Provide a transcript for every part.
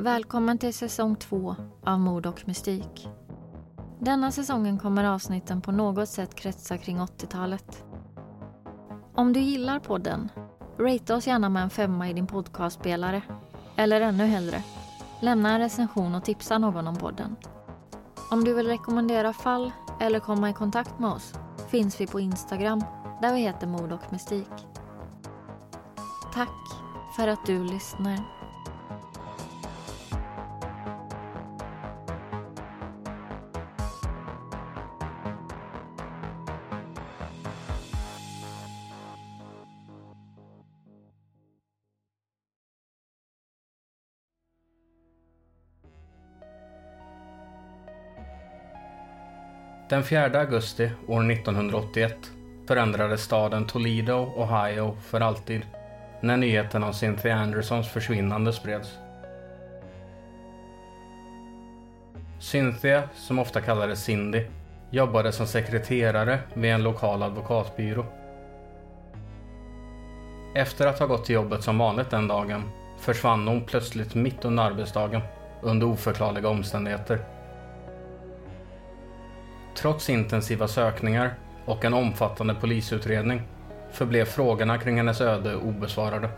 Välkommen till säsong två av Mord och mystik. Denna säsongen kommer avsnitten på något sätt kretsa kring 80-talet. Om du gillar podden, ratea oss gärna med en femma i din podcastspelare. Eller ännu hellre, lämna en recension och tipsa någon om podden. Om du vill rekommendera fall eller komma i kontakt med oss finns vi på Instagram där vi heter Mord och mystik. Tack för att du lyssnar. Den 4 augusti år 1981 förändrades staden Toledo, Ohio för alltid när nyheten om Cynthia Andersons försvinnande spreds. Cynthia, som ofta kallades Cindy, jobbade som sekreterare vid en lokal advokatbyrå. Efter att ha gått till jobbet som vanligt den dagen försvann hon plötsligt mitt under arbetsdagen under oförklarliga omständigheter. Trots intensiva sökningar och en omfattande polisutredning förblev frågorna kring hennes öde obesvarade.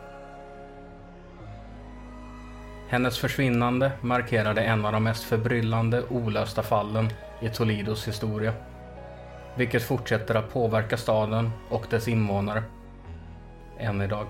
Hennes försvinnande markerade en av de mest förbryllande olösta fallen i Toledos historia. Vilket fortsätter att påverka staden och dess invånare. Än idag.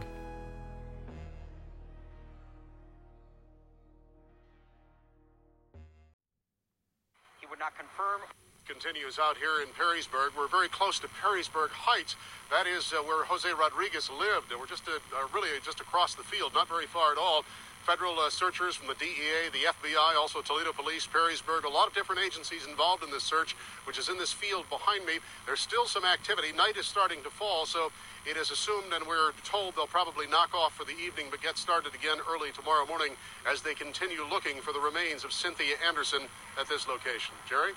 He would not confirm continues out here in Perrysburg. We're very close to Perrysburg Heights. That is uh, where Jose Rodriguez lived, and we're just uh, uh, really just across the field, not very far at all. Federal uh, searchers from the DEA, the FBI, also Toledo Police, Perrysburg, a lot of different agencies involved in this search, which is in this field behind me. There's still some activity. Night is starting to fall, so it is assumed and we're told they'll probably knock off for the evening but get started again early tomorrow morning as they continue looking for the remains of Cynthia Anderson at this location. Jerry?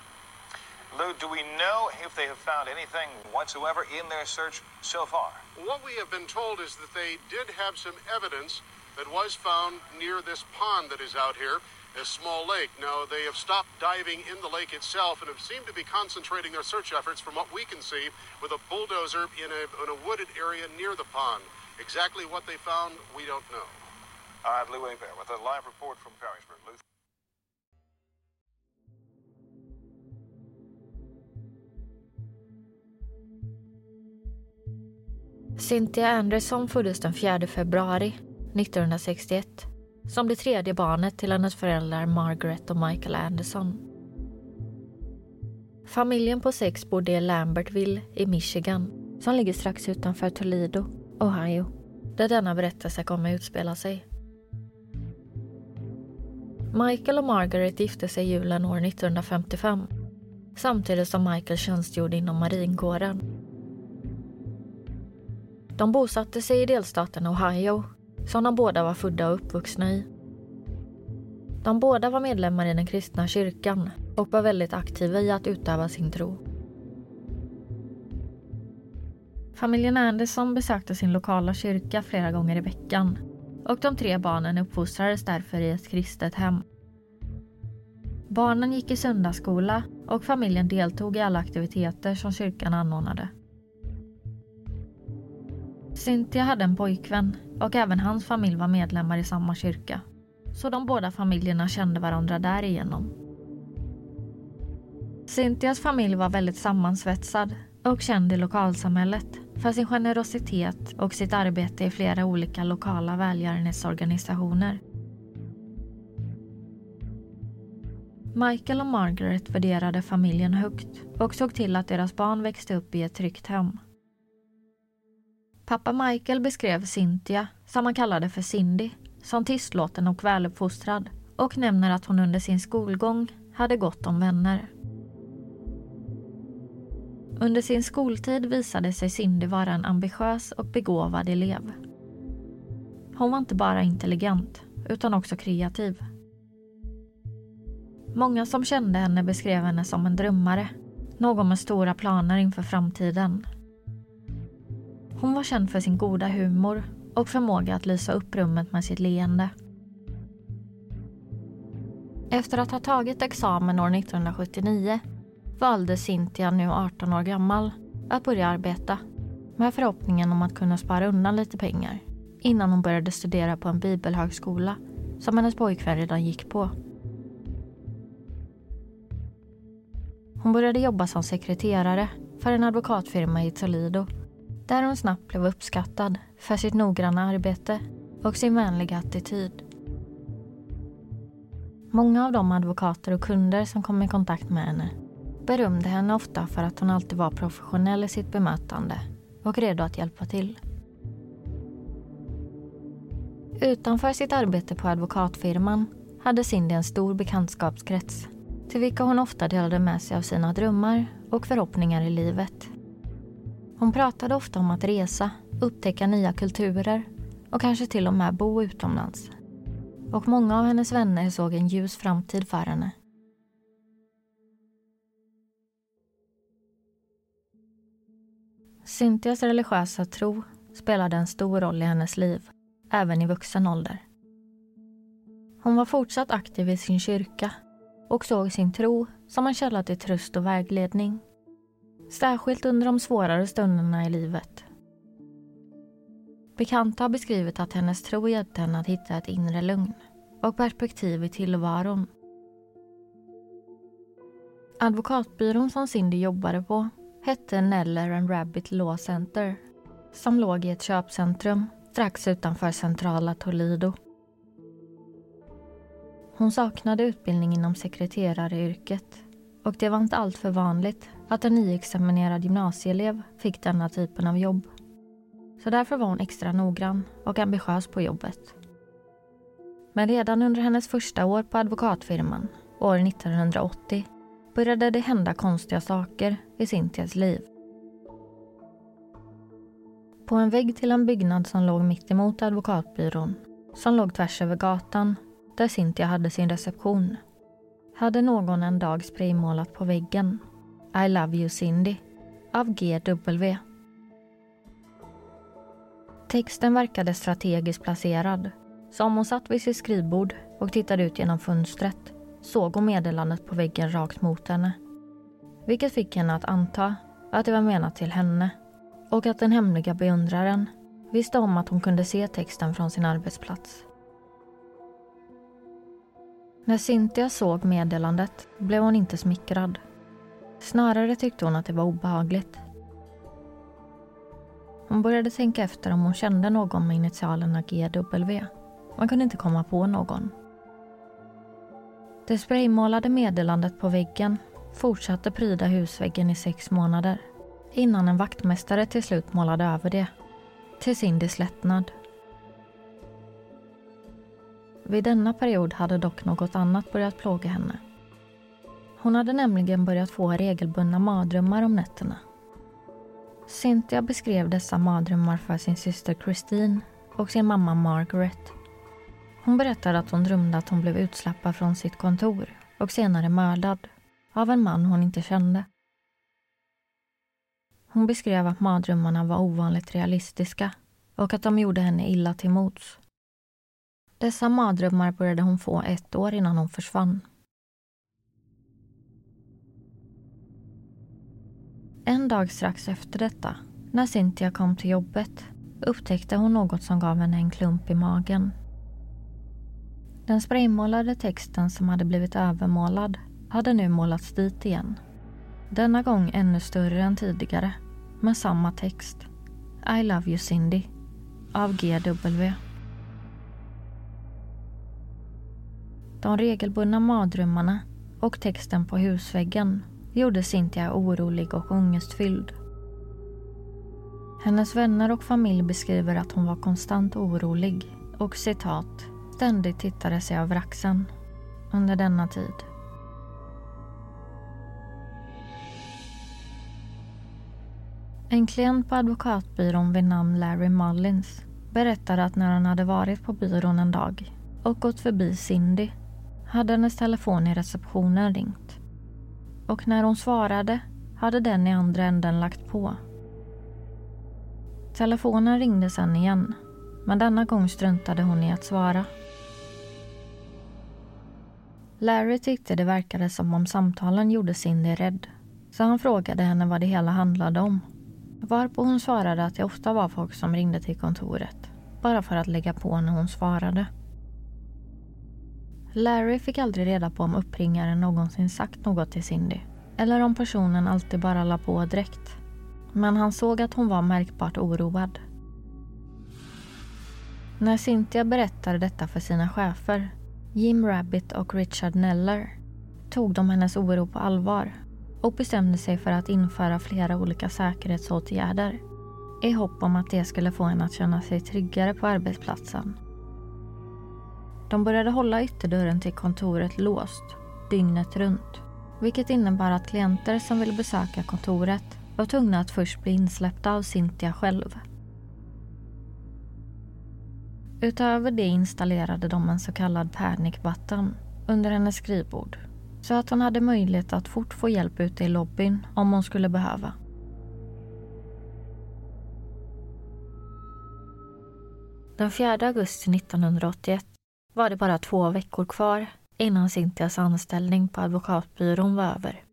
Lou, do we know if they have found anything whatsoever in their search so far? What we have been told is that they did have some evidence that was found near this pond that is out here, a small lake. Now, they have stopped diving in the lake itself and have seemed to be concentrating their search efforts, from what we can see, with a bulldozer in a, in a wooded area near the pond. Exactly what they found, we don't know. All right, Lou Abear with a live report from Perrysburg. Lou. Cynthia Anderson föddes den 4 februari 1961 som det tredje barnet till hennes föräldrar Margaret och Michael Anderson. Familjen på sex bodde i Lambertville i Michigan som ligger strax utanför Toledo, Ohio där denna berättelse kommer utspela sig. Michael och Margaret gifte sig julen år 1955 samtidigt som Michael tjänstgjorde inom marinkåren. De bosatte sig i delstaten Ohio som de båda var födda och uppvuxna i. De båda var medlemmar i den kristna kyrkan och var väldigt aktiva i att utöva sin tro. Familjen Anderson besökte sin lokala kyrka flera gånger i veckan och de tre barnen uppfostrades därför i ett kristet hem. Barnen gick i söndagsskola och familjen deltog i alla aktiviteter som kyrkan anordnade. Cynthia hade en pojkvän och även hans familj var medlemmar i samma kyrka. Så de båda familjerna kände varandra därigenom. Cynthias familj var väldigt sammansvetsad och känd i lokalsamhället för sin generositet och sitt arbete i flera olika lokala välgörenhetsorganisationer. Michael och Margaret värderade familjen högt och såg till att deras barn växte upp i ett tryggt hem. Pappa Michael beskrev Cynthia, som han kallade för Cindy, som tystlåten och väluppfostrad och nämner att hon under sin skolgång hade gott om vänner. Under sin skoltid visade sig Cindy vara en ambitiös och begåvad elev. Hon var inte bara intelligent, utan också kreativ. Många som kände henne beskrev henne som en drömmare, någon med stora planer inför framtiden. Hon var känd för sin goda humor och förmåga att lysa upp rummet med sitt leende. Efter att ha tagit examen år 1979 valde Cynthia, nu 18 år gammal, att börja arbeta med förhoppningen om att kunna spara undan lite pengar innan hon började studera på en bibelhögskola som hennes pojkvän redan gick på. Hon började jobba som sekreterare för en advokatfirma i Toledo där hon snabbt blev uppskattad för sitt noggranna arbete och sin vänliga attityd. Många av de advokater och kunder som kom i kontakt med henne berömde henne ofta för att hon alltid var professionell i sitt bemötande och redo att hjälpa till. Utanför sitt arbete på advokatfirman hade Cindy en stor bekantskapskrets till vilka hon ofta delade med sig av sina drömmar och förhoppningar i livet. Hon pratade ofta om att resa, upptäcka nya kulturer och kanske till och med bo utomlands. Och många av hennes vänner såg en ljus framtid för henne. Cynthias religiösa tro spelade en stor roll i hennes liv, även i vuxen ålder. Hon var fortsatt aktiv i sin kyrka och såg sin tro som en källa till tröst och vägledning. Särskilt under de svårare stunderna i livet. Bekanta har beskrivit att hennes tro hjälpte henne att hitta ett inre lugn och perspektiv i tillvaron. Advokatbyrån som Cindy jobbade på hette Neller and Rabbit Law Center som låg i ett köpcentrum strax utanför centrala Toledo. Hon saknade utbildning inom sekreteraryrket och det var inte alltför vanligt att en nyexaminerad gymnasieelev fick denna typen av jobb. Så därför var hon extra noggrann och ambitiös på jobbet. Men redan under hennes första år på advokatfirman, år 1980, började det hända konstiga saker i Cynthias liv. På en vägg till en byggnad som låg mitt emot advokatbyrån, som låg tvärs över gatan, där Cynthia hade sin reception, hade någon en dag spraymålat på väggen i love you Cindy av GW. Texten verkade strategiskt placerad, så om hon satt vid sitt skrivbord och tittade ut genom fönstret såg hon meddelandet på väggen rakt mot henne. Vilket fick henne att anta att det var menat till henne och att den hemliga beundraren visste om att hon kunde se texten från sin arbetsplats. När Cynthia såg meddelandet blev hon inte smickrad. Snarare tyckte hon att det var obehagligt. Hon började tänka efter om hon kände någon med initialerna GW. Man kunde inte komma på någon. Det spraymålade meddelandet på väggen fortsatte pryda husväggen i sex månader innan en vaktmästare till slut målade över det, till Cindys lättnad. Vid denna period hade dock något annat börjat plåga henne. Hon hade nämligen börjat få regelbundna mardrömmar om nätterna. Cynthia beskrev dessa mardrömmar för sin syster Christine och sin mamma Margaret hon berättade att hon drömde att hon blev utslappad från sitt kontor och senare mördad av en man hon inte kände. Hon beskrev att mardrömmarna var ovanligt realistiska och att de gjorde henne illa till mots. Dessa mardrömmar började hon få ett år innan hon försvann. En dag strax efter detta, när Cynthia kom till jobbet, upptäckte hon något som gav henne en klump i magen. Den spraymålade texten som hade blivit övermålad hade nu målats dit igen. Denna gång ännu större än tidigare, med samma text. I love you Cindy av GW. De regelbundna mardrömmarna och texten på husväggen gjorde Cynthia orolig och ångestfylld. Hennes vänner och familj beskriver att hon var konstant orolig och citat ständigt tittade sig över axeln under denna tid. En klient på advokatbyrån vid namn Larry Mullins berättade att när han hade varit på byrån en dag och gått förbi Cindy hade hennes telefon i receptionen ringt. Och när hon svarade hade den i andra änden lagt på. Telefonen ringde sen igen, men denna gång struntade hon i att svara. Larry tyckte det verkade som om samtalen gjorde Cindy rädd. Så han frågade henne vad det hela handlade om. Varpå hon svarade att det ofta var folk som ringde till kontoret. Bara för att lägga på när hon svarade. Larry fick aldrig reda på om uppringaren någonsin sagt något till Cindy. Eller om personen alltid bara la på direkt. Men han såg att hon var märkbart oroad. När Cynthia berättade detta för sina chefer, Jim Rabbit och Richard Neller, tog de hennes oro på allvar och bestämde sig för att införa flera olika säkerhetsåtgärder i hopp om att det skulle få henne att känna sig tryggare på arbetsplatsen. De började hålla ytterdörren till kontoret låst dygnet runt vilket innebar att klienter som ville besöka kontoret var tvungna att först bli insläppta av Cynthia själv. Utöver det installerade de en så kallad panic button under hennes skrivbord så att hon hade möjlighet att fort få hjälp ute i lobbyn om hon skulle behöva. Den 4 augusti 1981 var det bara två veckor kvar innan Cynthias anställning på advokatbyrån var över.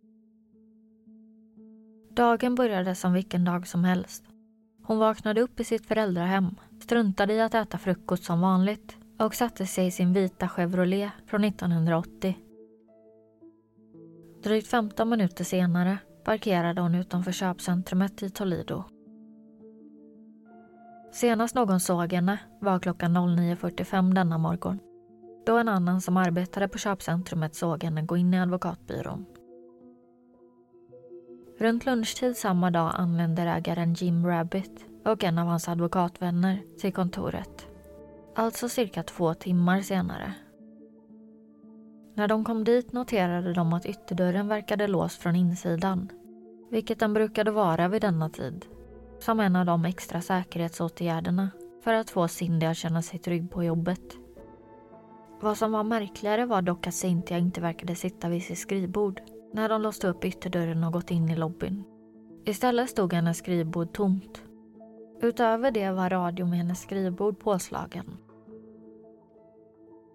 Dagen började som vilken dag som helst. Hon vaknade upp i sitt föräldrahem, struntade i att äta frukost som vanligt och satte sig i sin vita Chevrolet från 1980. Drygt 15 minuter senare parkerade hon utanför köpcentrumet i Toledo. Senast någon såg henne var klockan 09.45 denna morgon då en annan som arbetade på köpcentrumet såg henne gå in i advokatbyrån. Runt lunchtid samma dag anländer ägaren Jim Rabbit och en av hans advokatvänner till kontoret. Alltså cirka två timmar senare. När de kom dit noterade de att ytterdörren verkade låst från insidan, vilket den brukade vara vid denna tid, som en av de extra säkerhetsåtgärderna för att få Cindy att känna sig trygg på jobbet. Vad som var märkligare var dock att Cynthia inte verkade sitta vid sitt skrivbord när de låste upp ytterdörren och gått in i lobbyn. Istället stod hennes skrivbord tomt. Utöver det var radion med hennes skrivbord påslagen.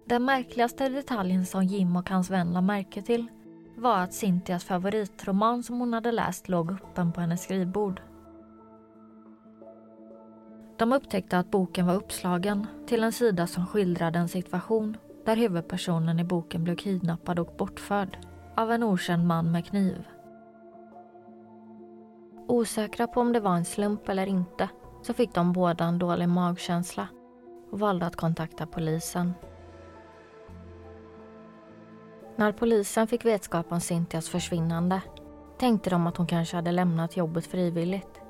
Den märkligaste detaljen som Jim och hans vän la märke till var att Cynthias favoritroman som hon hade läst låg öppen på hennes skrivbord. De upptäckte att boken var uppslagen till en sida som skildrade en situation där huvudpersonen i boken blev kidnappad och bortförd av en okänd man med kniv. Osäkra på om det var en slump eller inte så fick de båda en dålig magkänsla och valde att kontakta polisen. När polisen fick vetskap om Cynthias försvinnande tänkte de att hon kanske hade lämnat jobbet frivilligt.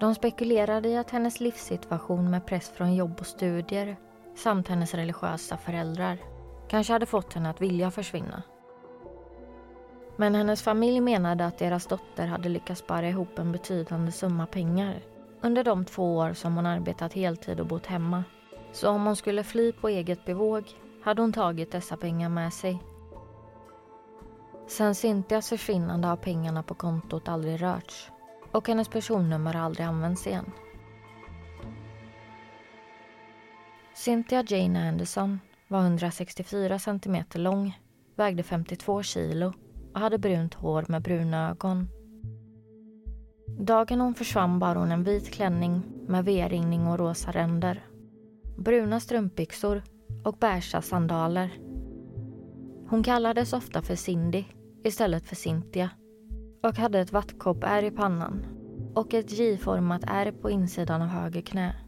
De spekulerade i att hennes livssituation med press från jobb och studier samt hennes religiösa föräldrar kanske hade fått henne att vilja försvinna. Men hennes familj menade att deras dotter hade lyckats spara ihop en betydande summa pengar under de två år som hon arbetat heltid och bott hemma. Så om hon skulle fly på eget bevåg hade hon tagit dessa pengar med sig. Sen Cynthias försvinnande har pengarna på kontot aldrig rörts och hennes personnummer har aldrig använts igen. Cynthia Jane Anderson var 164 cm lång, vägde 52 kilo och hade brunt hår med bruna ögon. Dagen hon försvann bar hon en vit klänning med V-ringning och rosa ränder. Bruna strumpbyxor och beiga sandaler. Hon kallades ofta för Cindy istället för Cynthia och hade ett vattkoppärr i pannan och ett J-format ärr på insidan av höger knä.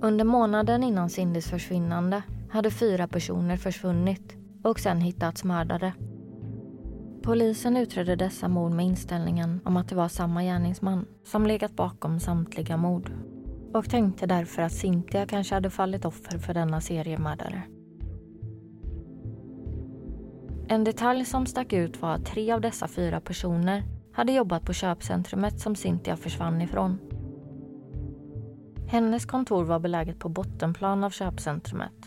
Under månaden innan Cindys försvinnande hade fyra personer försvunnit och sen hittats mördade. Polisen utredde dessa mord med inställningen om att det var samma gärningsman som legat bakom samtliga mord och tänkte därför att Cynthia kanske hade fallit offer för denna seriemördare. En detalj som stack ut var att tre av dessa fyra personer hade jobbat på köpcentrumet som Cynthia försvann ifrån hennes kontor var beläget på bottenplan av köpcentrumet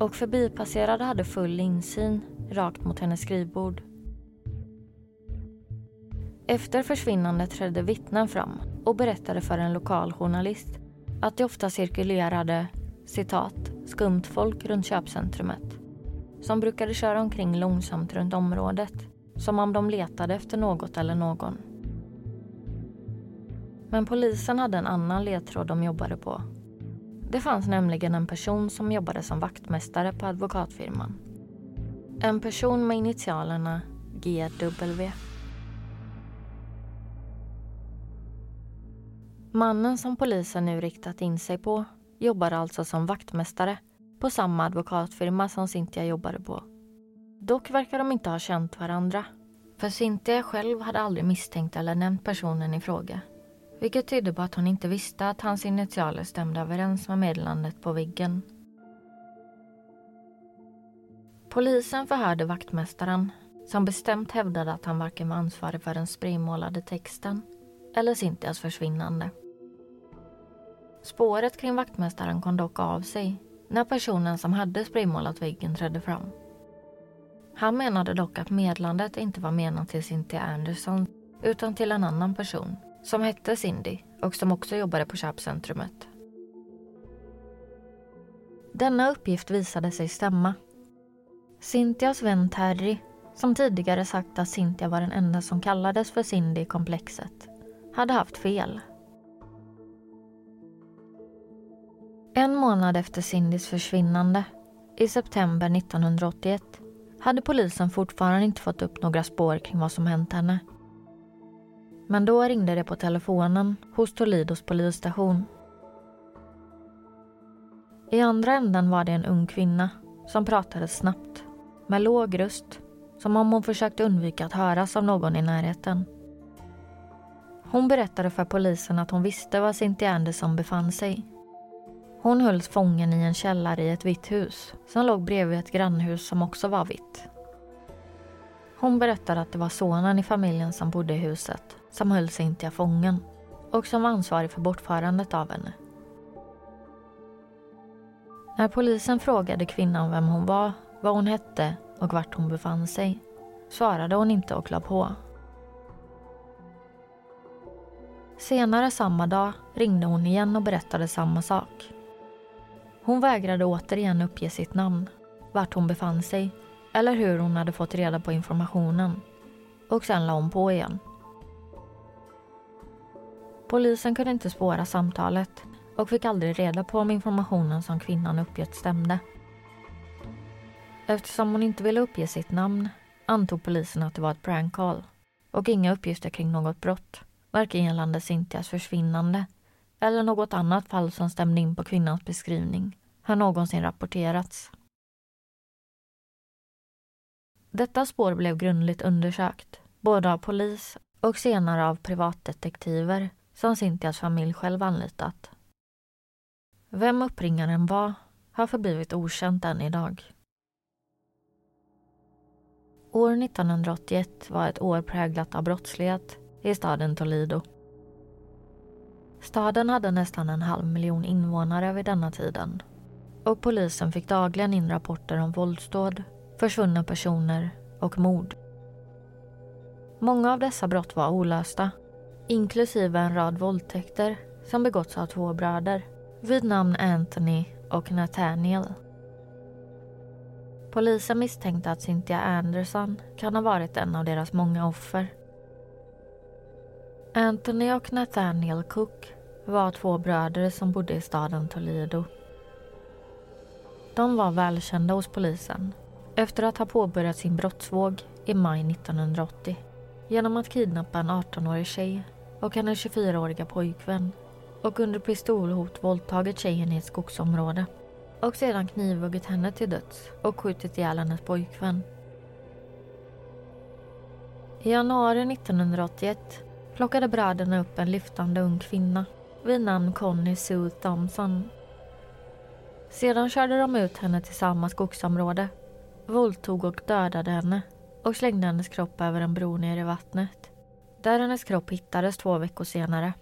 och förbipasserade hade full insyn rakt mot hennes skrivbord. Efter försvinnandet trädde vittnen fram och berättade för en lokal journalist att det ofta cirkulerade citat, skumt folk runt köpcentrumet som brukade köra omkring långsamt runt området som om de letade efter något eller någon. Men polisen hade en annan ledtråd de jobbade på. Det fanns nämligen en person som jobbade som vaktmästare på advokatfirman. En person med initialerna GW. Mannen som polisen nu riktat in sig på jobbade alltså som vaktmästare på samma advokatfirma som Cynthia jobbade på. Dock verkar de inte ha känt varandra. För Cynthia själv hade aldrig misstänkt eller nämnt personen i fråga. Vilket tydde på att hon inte visste att hans initialer stämde överens med meddelandet på väggen. Polisen förhörde vaktmästaren som bestämt hävdade att han varken var ansvarig för den spraymålade texten eller Cynthias försvinnande. Spåret kring vaktmästaren kom dock av sig när personen som hade spraymålat väggen trädde fram. Han menade dock att medlandet inte var menat till Cynthia Anderson utan till en annan person som hette Cindy och som också jobbade på köpcentrumet. Denna uppgift visade sig stämma. Cynthias vän Terry, som tidigare sagt att Cynthia var den enda som kallades för Cindy i komplexet, hade haft fel. En månad efter Cindys försvinnande, i september 1981, hade polisen fortfarande inte fått upp några spår kring vad som hänt henne. Men då ringde det på telefonen hos Tolidos polisstation. I andra änden var det en ung kvinna som pratade snabbt, med låg röst, som om hon försökte undvika att höras av någon i närheten. Hon berättade för polisen att hon visste var Cynthia Anderson befann sig hon hölls fången i en källare i ett vitt hus som låg bredvid ett grannhus som också var vitt. Hon berättade att det var sonen i familjen som bodde i huset som höll Cynthia fången och som var ansvarig för bortförandet av henne. När polisen frågade kvinnan vem hon var, vad hon hette och vart hon befann sig svarade hon inte och la på. Senare samma dag ringde hon igen och berättade samma sak. Hon vägrade återigen uppge sitt namn, vart hon befann sig eller hur hon hade fått reda på informationen. Och sen la hon på igen. Polisen kunde inte spåra samtalet och fick aldrig reda på om informationen som kvinnan uppgett stämde. Eftersom hon inte ville uppge sitt namn antog polisen att det var ett prank call och inga uppgifter kring något brott, varken gällande Cynthias försvinnande eller något annat fall som stämde in på kvinnans beskrivning har någonsin rapporterats. Detta spår blev grundligt undersökt, både av polis och senare av privatdetektiver som Cynthias familj själv anlitat. Vem uppringaren var har förblivit okänt än idag. År 1981 var ett år präglat av brottslighet i staden Toledo. Staden hade nästan en halv miljon invånare vid denna tiden och polisen fick dagligen in rapporter om våldsdåd, försvunna personer och mord. Många av dessa brott var olösta, inklusive en rad våldtäkter som begåtts av två bröder vid namn Anthony och Nathaniel. Polisen misstänkte att Cynthia Anderson kan ha varit en av deras många offer. Anthony och Nathaniel Cook var två bröder som bodde i staden Toledo. De var välkända hos polisen efter att ha påbörjat sin brottsvåg i maj 1980 genom att kidnappa en 18-årig tjej och hennes 24-åriga pojkvän och under pistolhot våldtagit tjejen i ett skogsområde och sedan knivhuggit henne till döds och skjutit ihjäl hennes pojkvän. I januari 1981 plockade bröderna upp en lyftande ung kvinna vid namn Connie Sue Thompson. Sedan körde de ut henne till samma skogsområde, våldtog och dödade henne och slängde hennes kropp över en bro ner i vattnet, där hennes kropp hittades två veckor senare.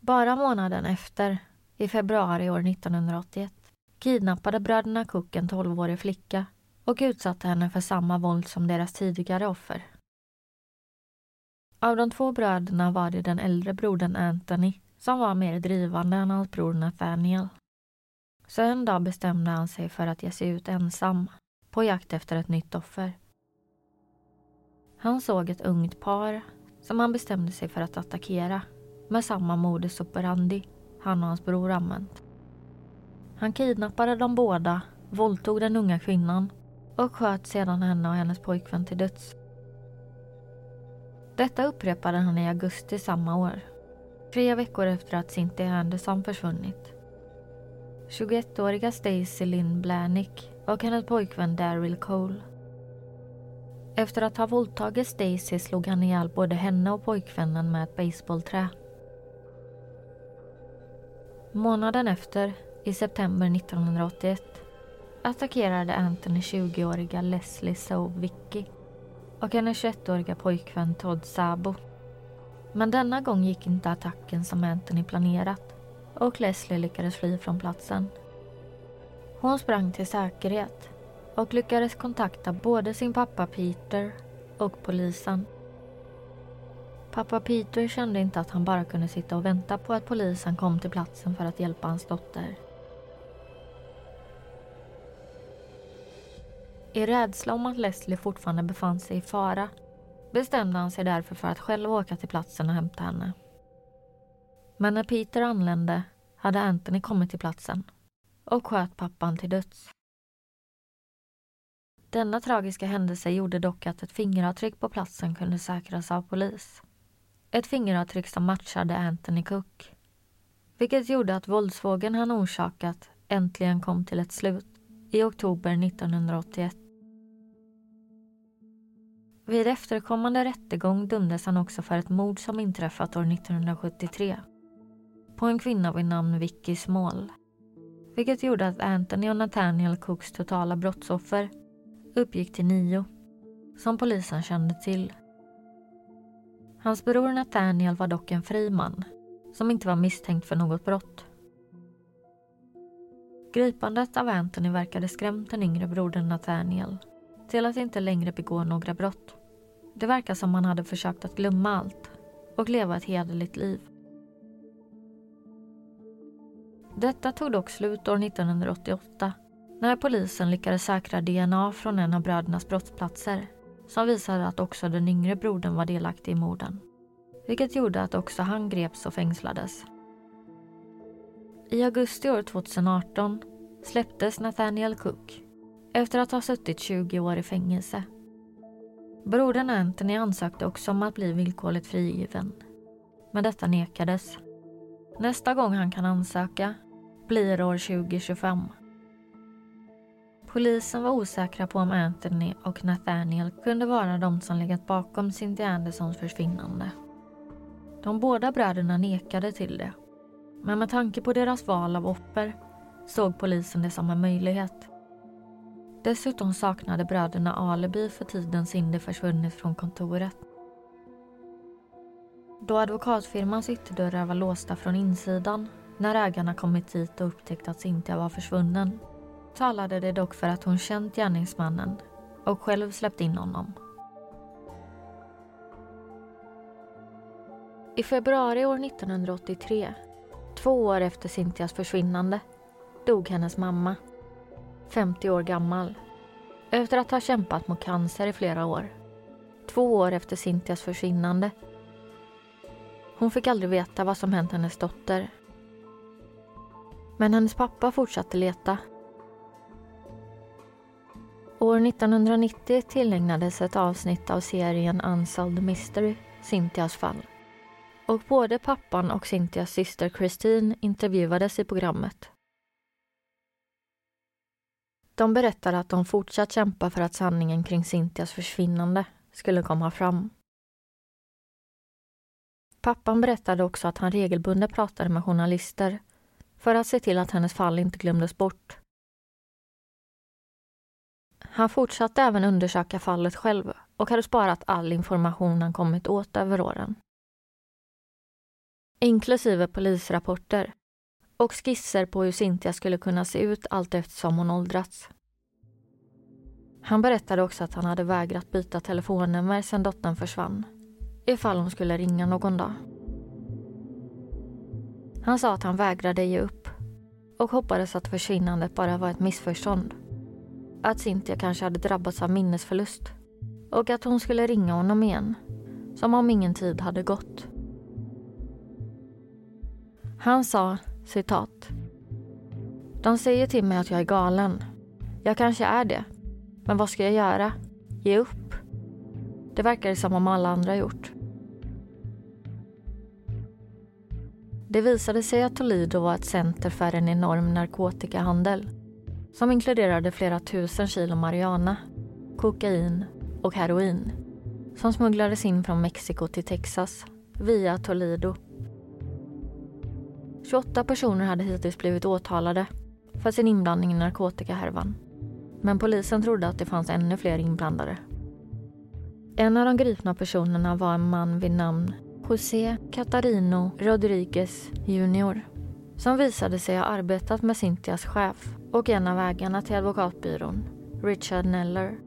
Bara månaden efter, i februari år 1981, kidnappade bröderna Cook en 12-årig flicka och utsatte henne för samma våld som deras tidigare offer. Av de två bröderna var det den äldre brodern Anthony som var mer drivande än hans bror Nathaniel. Så en dag bestämde han sig för att ge sig ut ensam på jakt efter ett nytt offer. Han såg ett ungt par som han bestämde sig för att attackera med samma modus operandi han och hans bror använt. Han kidnappade de båda, våldtog den unga kvinnan och sköt sedan henne och hennes pojkvän till döds. Detta upprepade han i augusti samma år. Tre veckor efter att Cynthia Anderson försvunnit. 21-åriga Stacy Lynn Blanick och hennes pojkvän Daryl Cole. Efter att ha våldtagit Stacy slog han ihjäl både henne och pojkvännen med ett baseballträ. Månaden efter, i september 1981, attackerade Anthony 20-åriga Leslie Sovicki och hennes 21-åriga pojkvän Todd Sabo. Men denna gång gick inte attacken som Anthony planerat och Leslie lyckades fly från platsen. Hon sprang till säkerhet och lyckades kontakta både sin pappa Peter och polisen. Pappa Peter kände inte att han bara kunde sitta och vänta på att polisen kom till platsen för att hjälpa hans dotter. I rädsla om att Leslie fortfarande befann sig i fara bestämde han sig därför för att själv åka till platsen och hämta henne. Men när Peter anlände hade Anthony kommit till platsen och sköt pappan till döds. Denna tragiska händelse gjorde dock att ett fingeravtryck på platsen kunde säkras av polis. Ett fingeravtryck som matchade Anthony Cook. Vilket gjorde att våldsvågen han orsakat äntligen kom till ett slut i oktober 1981. Vid efterkommande rättegång dömdes han också för ett mord som inträffat år 1973 på en kvinna vid namn Vicky Small. Vilket gjorde att Anthony och Nathaniel Cooks totala brottsoffer uppgick till nio, som polisen kände till. Hans bror Nathaniel var dock en fri man som inte var misstänkt för något brott. Gripandet av Anthony verkade skrämt den yngre brodern Nathaniel till att inte längre begå några brott. Det verkar som han hade försökt att glömma allt och leva ett hederligt liv. Detta tog dock slut år 1988 när polisen lyckades säkra DNA från en av brödernas brottsplatser som visade att också den yngre brodern var delaktig i morden. Vilket gjorde att också han greps och fängslades. I augusti år 2018 släpptes Nathaniel Cook efter att ha suttit 20 år i fängelse. Brodern Anthony ansökte också om att bli villkorligt frigiven. Men detta nekades. Nästa gång han kan ansöka blir år 2025. Polisen var osäkra på om Anthony och Nathaniel kunde vara de som legat bakom Cynthia Andersons försvinnande. De båda bröderna nekade till det. Men med tanke på deras val av offer såg polisen det som en möjlighet. Dessutom saknade bröderna alibi för tiden Cindy försvunnit från kontoret. Då advokatfirmans ytterdörrar var låsta från insidan när ägarna kommit dit och upptäckt att Cynthia var försvunnen talade det dock för att hon känt gärningsmannen och själv släppt in honom. I februari år 1983, två år efter Cynthias försvinnande, dog hennes mamma, 50 år gammal, efter att ha kämpat mot cancer i flera år. Två år efter Cynthias försvinnande. Hon fick aldrig veta vad som hänt hennes dotter. Men hennes pappa fortsatte leta År 1990 tillägnades ett avsnitt av serien Unsolved Mystery Cynthias fall. Och både pappan och Cynthias syster Christine intervjuades i programmet. De berättade att de fortsatt kämpa för att sanningen kring Cynthias försvinnande skulle komma fram. Pappan berättade också att han regelbundet pratade med journalister för att se till att hennes fall inte glömdes bort han fortsatte även undersöka fallet själv och hade sparat all information han kommit åt över åren. Inklusive polisrapporter och skisser på hur Cynthia skulle kunna se ut allt eftersom hon åldrats. Han berättade också att han hade vägrat byta telefonnummer sedan dottern försvann ifall hon skulle ringa någon dag. Han sa att han vägrade ge upp och hoppades att försvinnandet bara var ett missförstånd. Att Cynthia kanske hade drabbats av minnesförlust och att hon skulle ringa honom igen, som om ingen tid hade gått. Han sa, citat. De säger till mig att jag är galen. Jag kanske är det. Men vad ska jag göra? Ge upp? Det verkar som om alla andra gjort. Det visade sig att Toledo var ett center för en enorm narkotikahandel som inkluderade flera tusen kilo marijuana, kokain och heroin som smugglades in från Mexiko till Texas via Toledo. 28 personer hade hittills blivit åtalade för sin inblandning i narkotikahärvan. Men polisen trodde att det fanns ännu fler inblandade. En av de gripna personerna var en man vid namn José Catarino Rodriguez Jr som visade sig ha arbetat med Cynthias chef och en av ägarna till advokatbyrån, Richard Neller.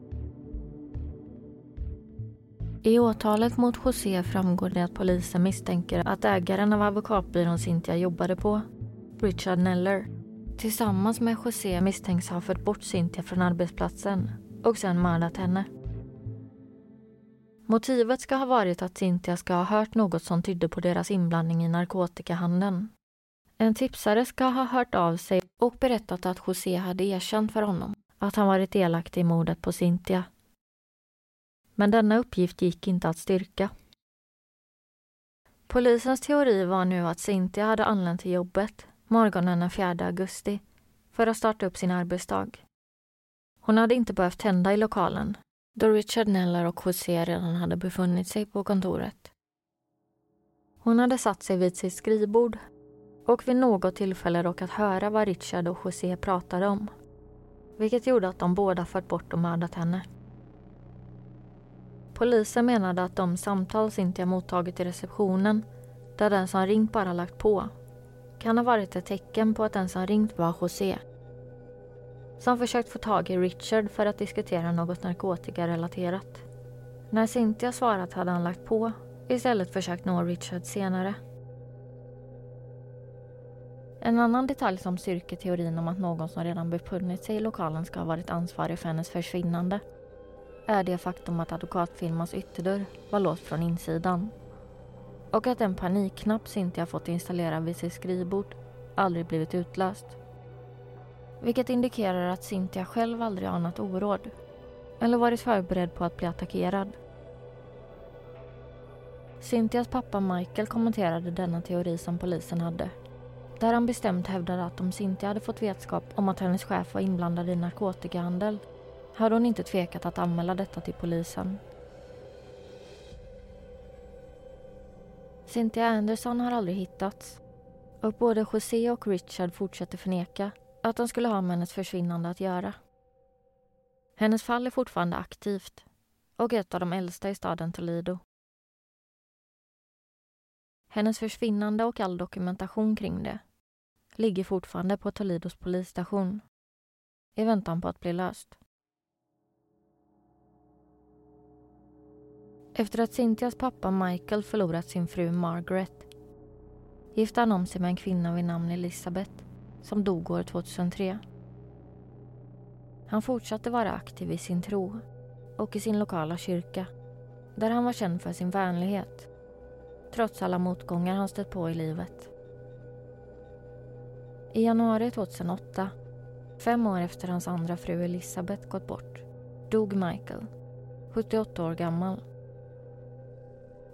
I åtalet mot José framgår det att polisen misstänker att ägaren av advokatbyrån Cynthia jobbade på, Richard Neller, tillsammans med José misstänks ha fört bort Cynthia från arbetsplatsen och sen mördat henne. Motivet ska ha varit att Cynthia ska ha hört något som tydde på deras inblandning i narkotikahandeln. En tipsare ska ha hört av sig och berättat att José hade erkänt för honom att han varit delaktig i mordet på Cynthia. Men denna uppgift gick inte att styrka. Polisens teori var nu att Cynthia hade anlänt till jobbet morgonen den 4 augusti för att starta upp sin arbetsdag. Hon hade inte behövt tända i lokalen då Richard Neller och José redan hade befunnit sig på kontoret. Hon hade satt sig vid sitt skrivbord och vid något tillfälle råkat höra vad Richard och José pratade om. Vilket gjorde att de båda fört bort och mördat henne. Polisen menade att de samtal Cynthia mottagit i receptionen, där den som ringt bara lagt på, kan ha varit ett tecken på att den som ringt var José. Som försökt få tag i Richard för att diskutera något narkotikarelaterat. När Cynthia svarat hade han lagt på, istället försökt nå Richard senare. En annan detalj som styrker teorin om att någon som redan befunnit sig i lokalen ska ha varit ansvarig för hennes försvinnande är det faktum att advokatfirmans ytterdörr var låst från insidan och att den panikknapp Cynthia fått installera vid sitt skrivbord aldrig blivit utlöst. Vilket indikerar att Cynthia själv aldrig anat oråd eller varit förberedd på att bli attackerad. Cynthias pappa Michael kommenterade denna teori som polisen hade där han bestämt hävdade att om Cynthia hade fått vetskap om att hennes chef var inblandad i narkotikahandel hade hon inte tvekat att anmäla detta till polisen. Cynthia Anderson har aldrig hittats och både José och Richard fortsätter förneka att de skulle ha med hennes försvinnande att göra. Hennes fall är fortfarande aktivt och ett av de äldsta i staden Toledo. Hennes försvinnande och all dokumentation kring det ligger fortfarande på Toledos polisstation i väntan på att bli löst. Efter att Cynthias pappa Michael förlorat sin fru Margaret gifte han om sig med en kvinna vid namn Elisabeth som dog år 2003. Han fortsatte vara aktiv i sin tro och i sin lokala kyrka där han var känd för sin vänlighet trots alla motgångar han stött på i livet. I januari 2008, fem år efter hans andra fru Elisabeth gått bort, dog Michael, 78 år gammal.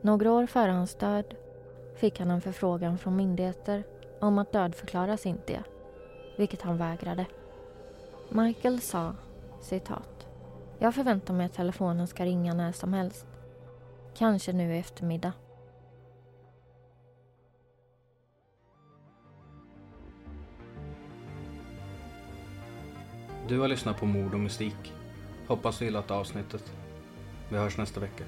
Några år före hans död fick han en förfrågan från myndigheter om att dödförklara Cynthia, vilket han vägrade. Michael sa, citat, Jag förväntar mig att telefonen ska ringa när som helst. Kanske nu i eftermiddag. Du har lyssnat på Mord och mystik. Hoppas du gillat avsnittet. Vi hörs nästa vecka.